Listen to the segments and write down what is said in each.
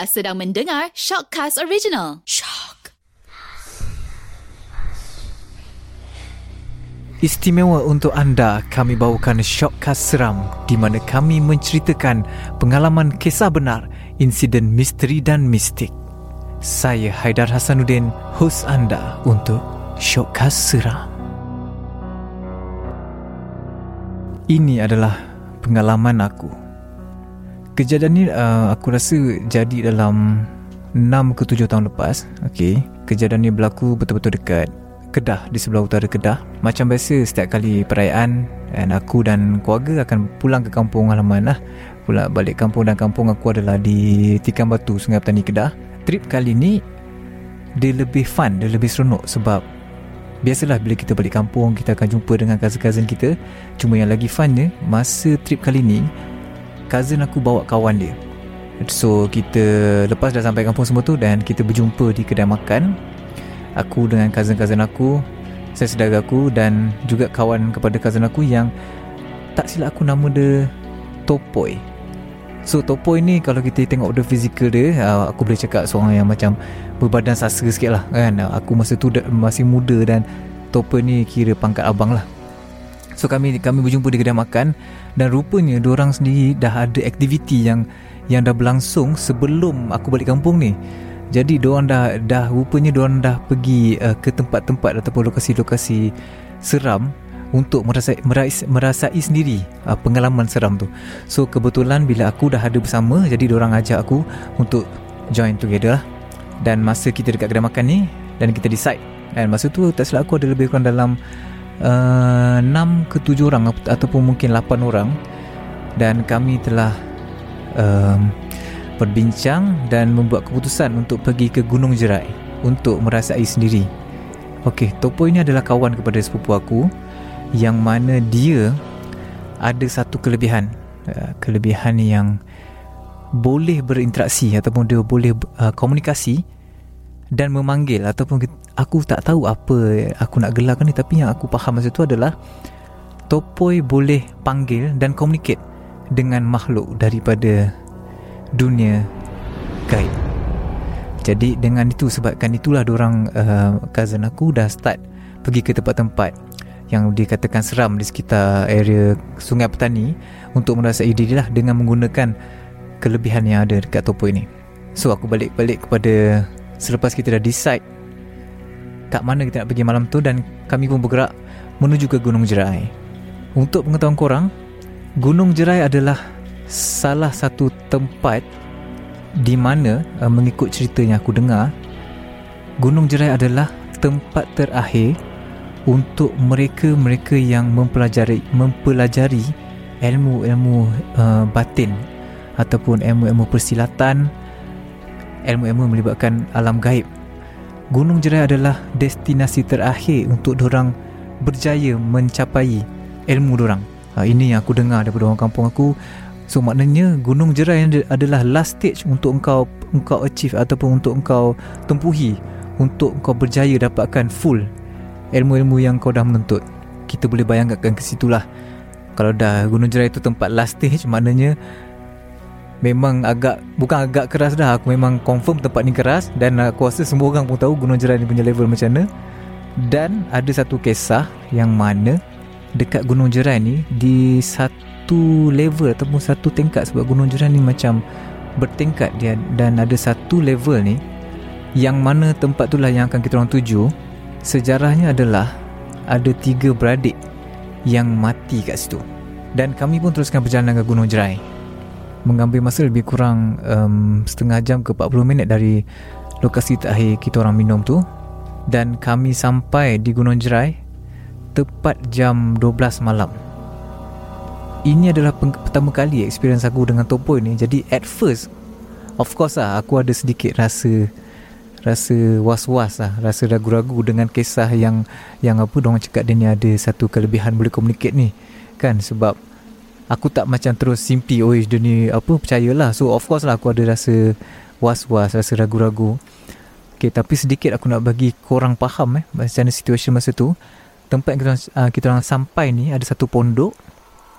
Anda sedang mendengar Shockcast Original. Shock. Istimewa untuk anda, kami bawakan Shockcast Seram di mana kami menceritakan pengalaman kisah benar, insiden misteri dan mistik. Saya Haidar Hasanuddin, hos anda untuk Shockcast Seram. Ini adalah pengalaman aku Kejadian ni uh, aku rasa jadi dalam 6 ke 7 tahun lepas. Okey, kejadian ni berlaku betul-betul dekat Kedah di sebelah utara Kedah. Macam biasa setiap kali perayaan dan aku dan keluarga akan pulang ke kampung halaman lah. Pulang balik kampung dan kampung aku adalah di Tikam Batu, Sungai Petani Kedah. Trip kali ni dia lebih fun, dia lebih seronok sebab biasalah bila kita balik kampung kita akan jumpa dengan cousin-cousin kita. Cuma yang lagi funnya masa trip kali ni cousin aku bawa kawan dia. So kita lepas dah sampai kampung semua tu Dan kita berjumpa di kedai makan Aku dengan cousin-cousin aku Saya saudara aku Dan juga kawan kepada cousin aku yang Tak silap aku nama dia Topoy So Topoy ni kalau kita tengok the physical dia uh, Aku boleh cakap seorang yang macam Berbadan sasa sikit lah kan? Aku masa tu masih muda dan Topoy ni kira pangkat abang lah So kami kami berjumpa di kedai makan dan rupanya orang sendiri dah ada aktiviti yang yang dah berlangsung sebelum aku balik kampung ni. Jadi orang dah dah rupanya orang dah pergi uh, ke tempat-tempat ataupun lokasi-lokasi seram untuk merasai merasai, merasai sendiri uh, pengalaman seram tu. So kebetulan bila aku dah ada bersama jadi orang ajak aku untuk join together lah. Dan masa kita dekat kedai makan ni dan kita decide dan masa tu tak silap aku ada lebih kurang dalam uh, 6 ke 7 orang ataupun mungkin 8 orang dan kami telah um, berbincang dan membuat keputusan untuk pergi ke Gunung Jerai untuk merasai sendiri. Okey, Topo ini adalah kawan kepada sepupu aku yang mana dia ada satu kelebihan. Uh, kelebihan yang boleh berinteraksi ataupun dia boleh uh, komunikasi dan memanggil ataupun aku tak tahu apa aku nak gelarkan ni tapi yang aku faham masa tu adalah Topoy boleh panggil dan communicate dengan makhluk daripada dunia gaib. Jadi dengan itu sebabkan itulah orang uh, cousin aku dah start pergi ke tempat-tempat yang dikatakan seram di sekitar area Sungai Petani untuk merasai diri lah dengan menggunakan kelebihan yang ada dekat Topoy ni. So aku balik-balik kepada selepas kita dah decide kat mana kita nak pergi malam tu dan kami pun bergerak menuju ke Gunung Jerai. Untuk pengetahuan korang, Gunung Jerai adalah salah satu tempat di mana uh, mengikut cerita yang aku dengar, Gunung Jerai adalah tempat terakhir untuk mereka-mereka yang mempelajari mempelajari ilmu-ilmu uh, batin ataupun ilmu-ilmu persilatan, ilmu-ilmu melibatkan alam gaib Gunung Jerai adalah destinasi terakhir untuk orang berjaya mencapai ilmu orang. Ha, ini yang aku dengar daripada orang kampung aku. So maknanya Gunung Jerai adalah last stage untuk engkau engkau achieve ataupun untuk engkau tempuhi untuk engkau berjaya dapatkan full ilmu-ilmu yang kau dah menuntut. Kita boleh bayangkan ke situlah. Kalau dah Gunung Jerai itu tempat last stage maknanya memang agak bukan agak keras dah. Aku memang confirm tempat ni keras. Dan aku rasa semua orang pun tahu Gunung Jerai ni punya level macam mana. Dan ada satu kisah yang mana dekat Gunung Jerai ni di satu level ataupun satu tingkat sebab Gunung Jerai ni macam bertingkat dia. Dan ada satu level ni yang mana tempat tu lah yang akan kita orang tuju. Sejarahnya adalah ada tiga beradik yang mati kat situ. Dan kami pun teruskan perjalanan ke Gunung Jerai mengambil masa lebih kurang um, setengah jam ke 40 minit dari lokasi terakhir kita orang minum tu. Dan kami sampai di Gunung Jerai tepat jam 12 malam. Ini adalah pertama kali experience aku dengan topo ni jadi at first of course lah aku ada sedikit rasa rasa was-was lah rasa ragu-ragu dengan kisah yang yang apa orang cakap dia ni ada satu kelebihan boleh communicate ni kan? Sebab aku tak macam terus simply oh dia ni apa percayalah. So of course lah aku ada rasa was-was rasa ragu-ragu. Okay, tapi sedikit aku nak bagi korang faham eh macam mana situasi masa tu. Tempat kita uh, kita orang sampai ni ada satu pondok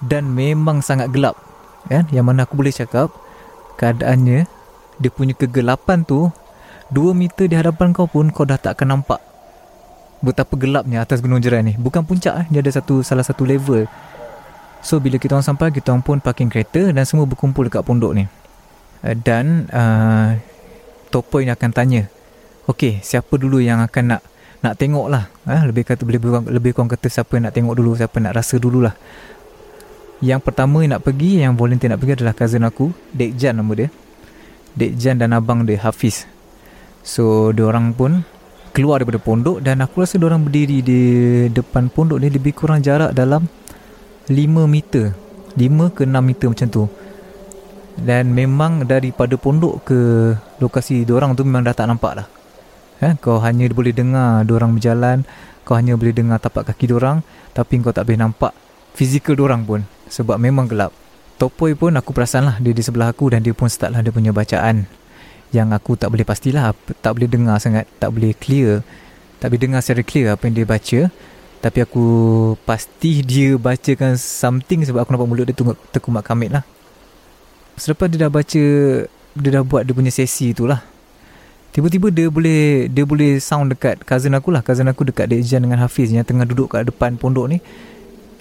dan memang sangat gelap kan? Yang mana aku boleh cakap keadaannya dia punya kegelapan tu 2 meter di hadapan kau pun kau dah tak akan nampak betapa gelapnya atas gunung jerai ni. Bukan puncak eh dia ada satu salah satu level so bila kita orang sampai kita orang pun parking kereta dan semua berkumpul dekat pondok ni. Uh, dan uh, topo ini akan tanya okey siapa dulu yang akan nak nak tengok lah? Eh, lebih kata lebih kurang, lebih kurang kata siapa yang nak tengok dulu siapa nak rasa dululah yang pertama yang nak pergi yang volunteer nak pergi adalah cousin aku Dek Jan nama dia. Dek Jan dan abang dia Hafiz. So orang pun keluar daripada pondok dan aku rasa orang berdiri di depan pondok ni lebih kurang jarak dalam 5 meter 5 ke 6 meter macam tu. Dan memang daripada pondok ke lokasi orang tu memang dah tak nampak dah. Eh, kau hanya boleh dengar orang berjalan kau hanya boleh dengar tapak kaki orang tapi kau tak boleh nampak fizikal orang pun sebab memang gelap. Topoi pun aku perasan lah dia di sebelah aku dan dia pun start lah dia punya bacaan. Yang aku tak boleh pastilah tak boleh dengar sangat tak boleh clear. Tak boleh dengar secara clear apa yang dia baca tapi aku pasti dia bacakan something sebab aku nampak mulut dia tengok tekumat kamit lah. Selepas dia dah baca dia dah buat dia punya sesi tu lah. Tiba-tiba dia boleh dia boleh sound dekat cousin aku lah. Cousin aku dekat Dejan dengan Hafiz yang tengah duduk kat depan pondok ni.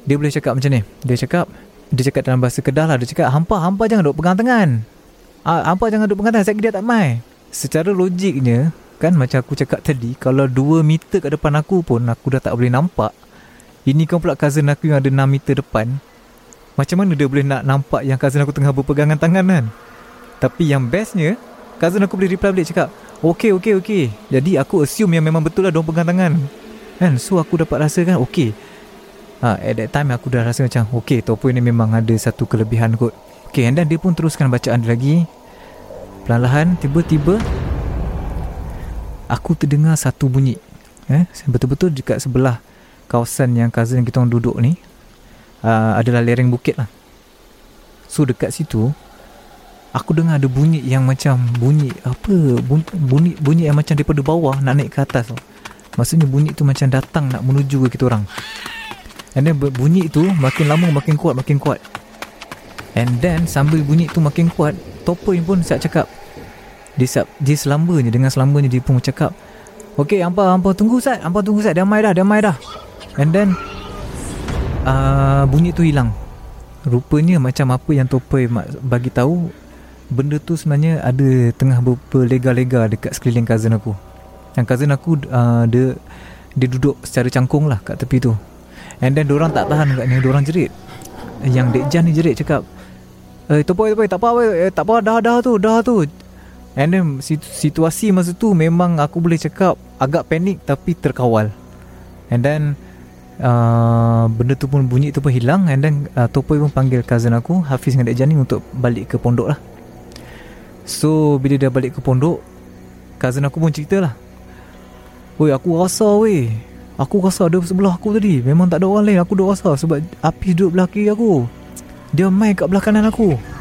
Dia boleh cakap macam ni. Dia cakap dia cakap dalam bahasa kedah lah. Dia cakap hampa hampa jangan duduk pegang tangan. Ah, Hampa jangan duduk pengatakan Saya dia tak mai. Secara logiknya Kan macam aku cakap tadi Kalau 2 meter kat depan aku pun Aku dah tak boleh nampak. Ini kan pula cousin aku yang ada 6 meter depan. Macam mana dia boleh nak nampak Yang cousin aku tengah berpegangan tangan kan? Tapi yang bestnya Cousin aku boleh reply balik cakap Okay okay okay Jadi aku assume yang memang betul lah Diorang pegang tangan. Kan? So aku dapat rasa kan Okay ha, At that time aku dah rasa macam Okay Topo ini memang ada satu kelebihan kot. Okay, and then dia pun teruskan bacaan dia lagi. Perlahan-lahan, tiba-tiba aku terdengar satu bunyi. Eh, betul-betul dekat sebelah kawasan yang cousin kita duduk ni uh, adalah lereng bukit lah. So dekat situ aku dengar ada bunyi yang macam bunyi apa bunyi bunyi, yang macam daripada bawah nak naik ke atas tu. Maksudnya bunyi tu macam datang nak menuju ke kita orang. And then bunyi tu makin lama makin kuat makin kuat. And then sambil bunyi tu makin kuat Topoy pun siap cakap Dia, dia selambanya Dengan selambanya dia pun cakap Okay hampa hampa tunggu Sat Hampa tunggu Sat Damai dah Damai dah And then uh, Bunyi tu hilang Rupanya macam apa yang Topoy bagi tahu Benda tu sebenarnya ada Tengah berlega-lega Dekat sekeliling cousin aku Yang cousin aku uh, Dia dia duduk secara cangkung lah Kat tepi tu And then orang tak tahan kat ni Diorang jerit Yang Dek Jan ni jerit cakap Eh, boy, boy, tak apa. Eh, tak apa, dah, dah tu, dah tu. And then, situasi masa tu memang aku boleh cakap agak panik tapi terkawal. And then, uh, benda tu pun bunyi tu pun hilang. And then, uh, Topoy pun panggil cousin aku, Hafiz dengan Dek Jani untuk balik ke pondok lah. So, bila dia balik ke pondok, cousin aku pun cerita lah. Woi, aku rasa weh. Aku rasa ada sebelah aku tadi. Memang tak ada orang lain. Aku duduk rasa sebab api duduk belah kiri aku. Dia main kat belah kanan aku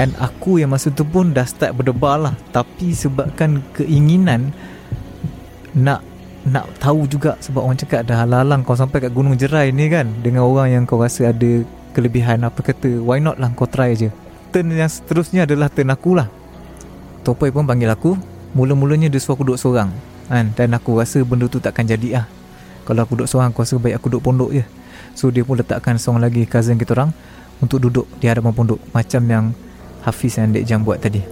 And aku yang masa tu pun dah start berdebar lah. Tapi sebabkan keinginan Nak nak tahu juga Sebab orang cakap dah halang kau sampai kat Gunung Jerai ni kan Dengan orang yang kau rasa ada kelebihan Apa kata why not lah kau try je Turn yang seterusnya adalah turn aku lah. Topoy pun panggil aku Mula-mulanya dia suruh aku duduk seorang kan? Dan aku rasa benda tu takkan jadi lah Kalau aku duduk seorang aku rasa baik aku duduk pondok je. So dia pun letakkan seorang lagi cousin kita orang untuk duduk di hadapan pondok macam yang Hafiz dan Dek Jam buat tadi.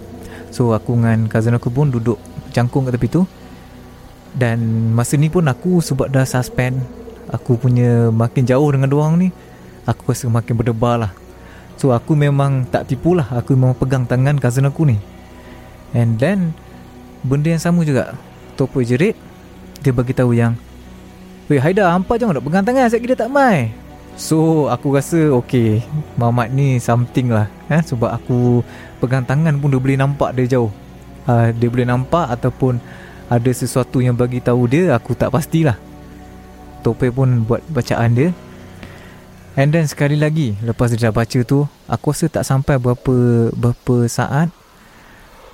So aku dengan cousin aku pun duduk cangkung kat tepi tu. Dan masa ni pun aku sebab dah suspend aku punya makin jauh dengan doang ni aku rasa makin berdebar lah. So aku memang tak tipu lah aku memang pegang tangan cousin aku ni. And then benda yang sama juga Topo jerit dia bagi tahu yang Weh Haida hampa jangan nak pegang tangan Saya kira tak mai So aku rasa okay Mamat ni something lah eh? Sebab aku pegang tangan pun dia boleh nampak dia jauh. Uh, Dia boleh nampak ataupun Ada sesuatu yang bagi tahu dia Aku tak pastilah. Tope pun buat bacaan dia. And then sekali lagi Lepas dia dah baca tu Aku rasa tak sampai berapa Berapa saat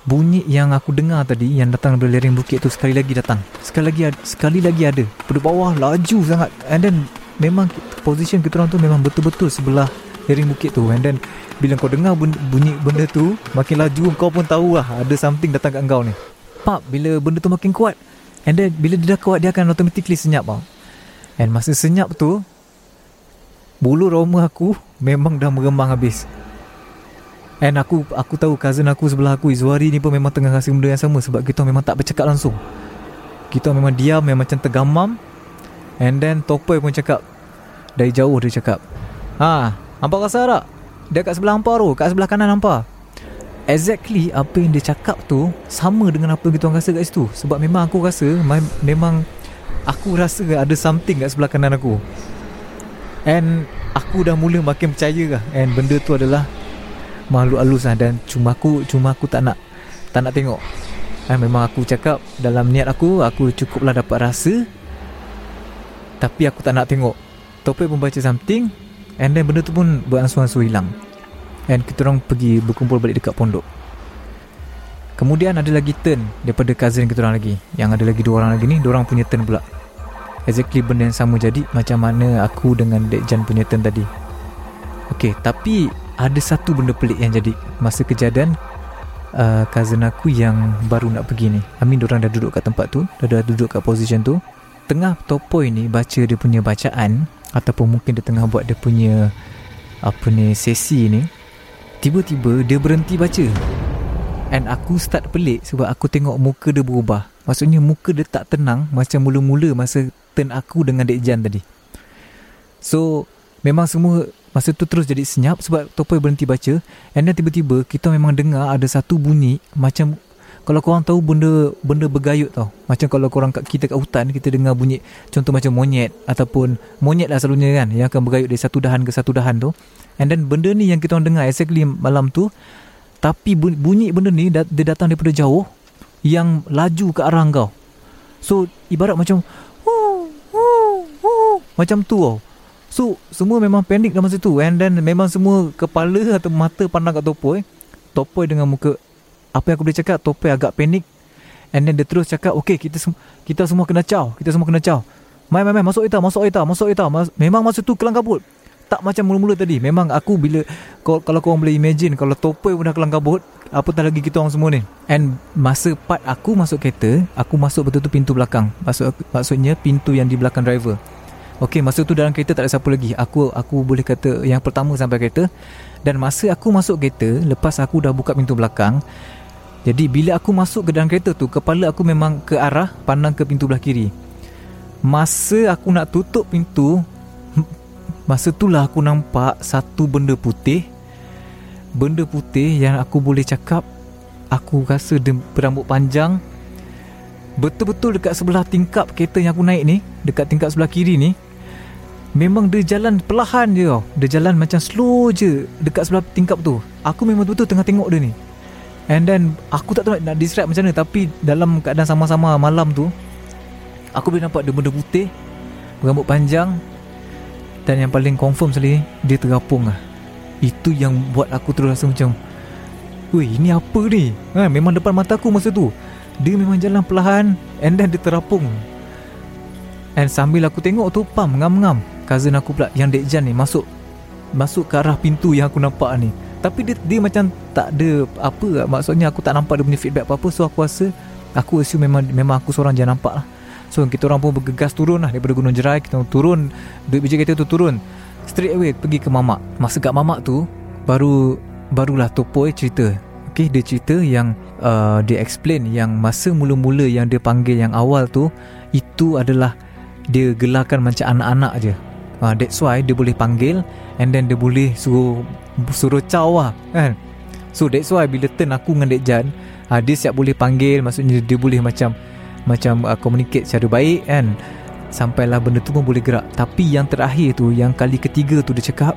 Bunyi yang aku dengar tadi Yang datang dari lereng bukit tu Sekali lagi datang. Sekali lagi Sekali lagi ada. Pada bawah laju sangat. And then memang position kita orang tu memang betul-betul sebelah lereng bukit tu. And then Bila kau dengar bunyi benda tu Makin laju kau pun tahu lah Ada something datang kat kau ni. Pap bila benda tu makin kuat. And then bila dia dah kuat Dia akan automatically senyap tau. And masa senyap tu Bulu roma aku Memang dah meremang habis. And aku aku tahu cousin aku sebelah aku Izwari ni pun memang tengah rasa benda yang sama Sebab kita memang tak bercakap langsung. Kita memang diam Memang macam tergamam And then Topoy pun cakap Dari jauh dia cakap Ha Nampak rasa tak? Dia kat sebelah hampa tu Kat sebelah kanan hampa Exactly Apa yang dia cakap tu Sama dengan apa kita orang rasa kat situ. Sebab memang aku rasa Memang Aku rasa ada something kat sebelah kanan aku. And Aku dah mula makin percaya lah. And benda tu adalah Makhluk halus lah. Dan cuma aku Cuma aku tak nak Tak nak tengok. And memang aku cakap Dalam niat aku Aku cukuplah dapat rasa Tapi aku tak nak tengok. Topik pun baca something And then benda tu pun beransur-ansur hilang. And kita orang pergi berkumpul balik dekat pondok. Kemudian ada lagi turn daripada cousin kita orang lagi. Yang ada lagi dua orang lagi ni, dua orang punya turn pula. Exactly benda yang sama jadi Macam mana aku dengan Dek Jan punya turn tadi. Okay, tapi ada satu benda pelik yang jadi. Masa kejadian uh, Cousin aku yang baru nak pergi ni. Amin orang dah duduk kat tempat tu Dah, dah duduk kat position tu Tengah topoy ni baca dia punya bacaan ataupun mungkin dia tengah buat dia punya apa ni sesi ni tiba-tiba dia berhenti baca. And aku start pelik sebab aku tengok muka dia berubah. Maksudnya muka dia tak tenang macam mula-mula masa turn aku dengan Dek Jan tadi. So memang semua masa tu terus jadi senyap sebab Topoy berhenti baca. And then tiba-tiba kita memang dengar ada satu bunyi macam kalau korang tahu benda benda bergayut tau. Macam kalau korang kat kita kat hutan kita dengar bunyi contoh macam monyet ataupun monyet lah selalunya kan yang akan bergayut dari satu dahan ke satu dahan tu. And then benda ni yang kita orang dengar exactly malam tu tapi bunyi benda ni dia datang daripada jauh yang laju ke arah kau. So ibarat macam huu, huu, huu, macam tu tau. So semua memang panik dalam masa tu. And then memang semua kepala atau mata pandang kat Topoy Topoy dengan muka apa yang aku boleh cakap Tope agak panik. And then dia terus cakap Okay kita, sem- kita semua kena caw Kita semua kena caw. Mai mai mai masuk ita Masuk ita Masuk ita Mas- Memang masa tu kelang kabut. Tak macam mula-mula tadi. Memang aku bila Kalau, kalau korang boleh imagine Kalau Tope pun dah kelang kabut Apatah lagi kita orang semua ni? And masa part aku masuk kereta Aku masuk betul-betul pintu belakang. Maksud, Maksudnya pintu yang di belakang driver. Okay masa tu dalam kereta tak ada siapa lagi. Aku aku boleh kata yang pertama sampai kereta. Dan masa aku masuk kereta Lepas aku dah buka pintu belakang jadi bila aku masuk ke dalam kereta tu Kepala aku memang ke arah Pandang ke pintu belah kiri. Masa aku nak tutup pintu Masa itulah aku nampak Satu benda putih. Benda putih yang aku boleh cakap Aku rasa dia berambut panjang. Betul-betul dekat sebelah tingkap kereta yang aku naik ni Dekat tingkap sebelah kiri ni Memang dia jalan perlahan je tau. Dia jalan macam slow je Dekat sebelah tingkap tu. Aku memang betul-betul tengah tengok dia ni And then Aku tak tahu nak, nak describe macam mana Tapi dalam keadaan sama-sama malam tu Aku boleh nampak dia benda putih Berambut panjang Dan yang paling confirm sekali Dia terapung lah. Itu yang buat aku terus rasa macam Weh ini apa ni? Ha, Memang depan mata aku masa tu Dia memang jalan perlahan And then dia terapung. And sambil aku tengok tu Pam ngam-ngam. Cousin aku pula Yang Dek Jan ni Masuk Masuk ke arah pintu yang aku nampak ni tapi dia, dia macam tak ada apa Maksudnya aku tak nampak dia punya feedback apa-apa. So aku rasa Aku assume memang memang aku seorang je nampak lah. So kita orang pun bergegas turun lah Daripada Gunung Jerai. Kita turun Duit biji kereta tu turun. Straight away pergi ke mamak. Masa kat mamak tu Baru Barulah Topoy cerita. Okay dia cerita yang uh, Dia explain Yang masa mula-mula Yang dia panggil yang awal tu Itu adalah Dia gelarkan macam anak-anak je uh, That's why dia boleh panggil And then dia boleh suruh Suruh caw lah kan? So that's why bila turn aku dengan Dek Jan uh, Dia siap boleh panggil. Maksudnya dia boleh macam Macam uh, communicate secara baik kan? Sampailah benda tu pun boleh gerak. Tapi yang terakhir tu Yang kali ketiga tu dia cakap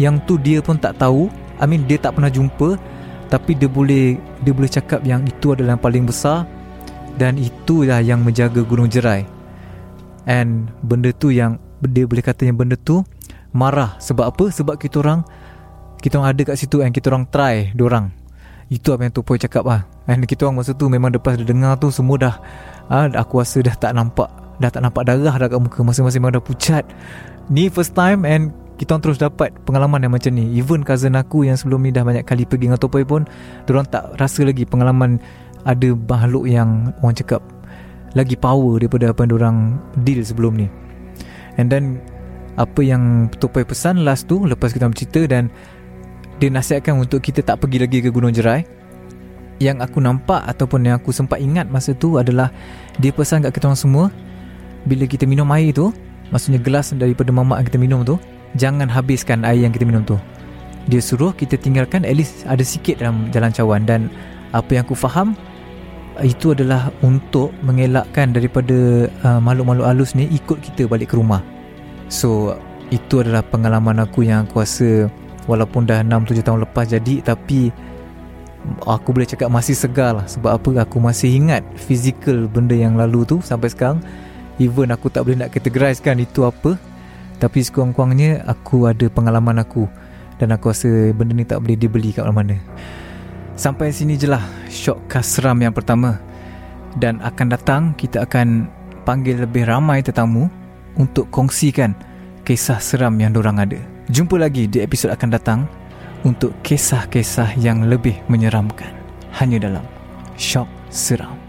Yang tu dia pun tak tahu. I mean dia tak pernah jumpa. Tapi dia boleh Dia boleh cakap yang itu adalah yang paling besar Dan itulah yang menjaga Gunung Jerai. And benda tu yang Dia boleh kata yang benda tu Marah. Sebab apa? Sebab kita orang kita orang ada kat situ and kita orang try orang. Itu apa yang tu Poi cakap lah And kita orang masa tu memang lepas dia dengar tu Semua dah ha, Aku rasa dah tak nampak Dah tak nampak darah dah kat muka. Masing-masing memang dah pucat. Ni first time and kita orang terus dapat pengalaman yang macam ni. Even cousin aku yang sebelum ni dah banyak kali pergi dengan Topoy pun orang tak rasa lagi pengalaman ada makhluk yang orang cakap lagi power daripada apa yang orang deal sebelum ni and then apa yang Topoy pesan last tu lepas kita bercerita dan dia nasihatkan untuk kita tak pergi lagi ke Gunung Jerai yang aku nampak ataupun yang aku sempat ingat masa tu adalah dia pesan kat kita orang semua bila kita minum air tu maksudnya gelas daripada mamak yang kita minum tu jangan habiskan air yang kita minum tu. Dia suruh kita tinggalkan at least ada sikit dalam jalan cawan dan apa yang aku faham itu adalah untuk mengelakkan daripada uh, makhluk-makhluk halus ni ikut kita balik ke rumah. So itu adalah pengalaman aku yang aku rasa walaupun dah 6-7 tahun lepas jadi tapi aku boleh cakap masih segar lah. Sebab apa? Aku masih ingat fizikal benda yang lalu tu sampai sekarang. Even aku tak boleh nak categorizekan itu apa. Tapi sekurang-kurangnya aku ada pengalaman aku. Dan aku rasa benda ni tak boleh dibeli kat mana-mana Sampai sini je lah Shockcast seram yang pertama. Dan akan datang kita akan panggil lebih ramai tetamu Untuk kongsikan kisah seram yang dorang ada. Jumpa lagi di episod akan datang Untuk kisah-kisah yang lebih menyeramkan. Hanya dalam Shock Seram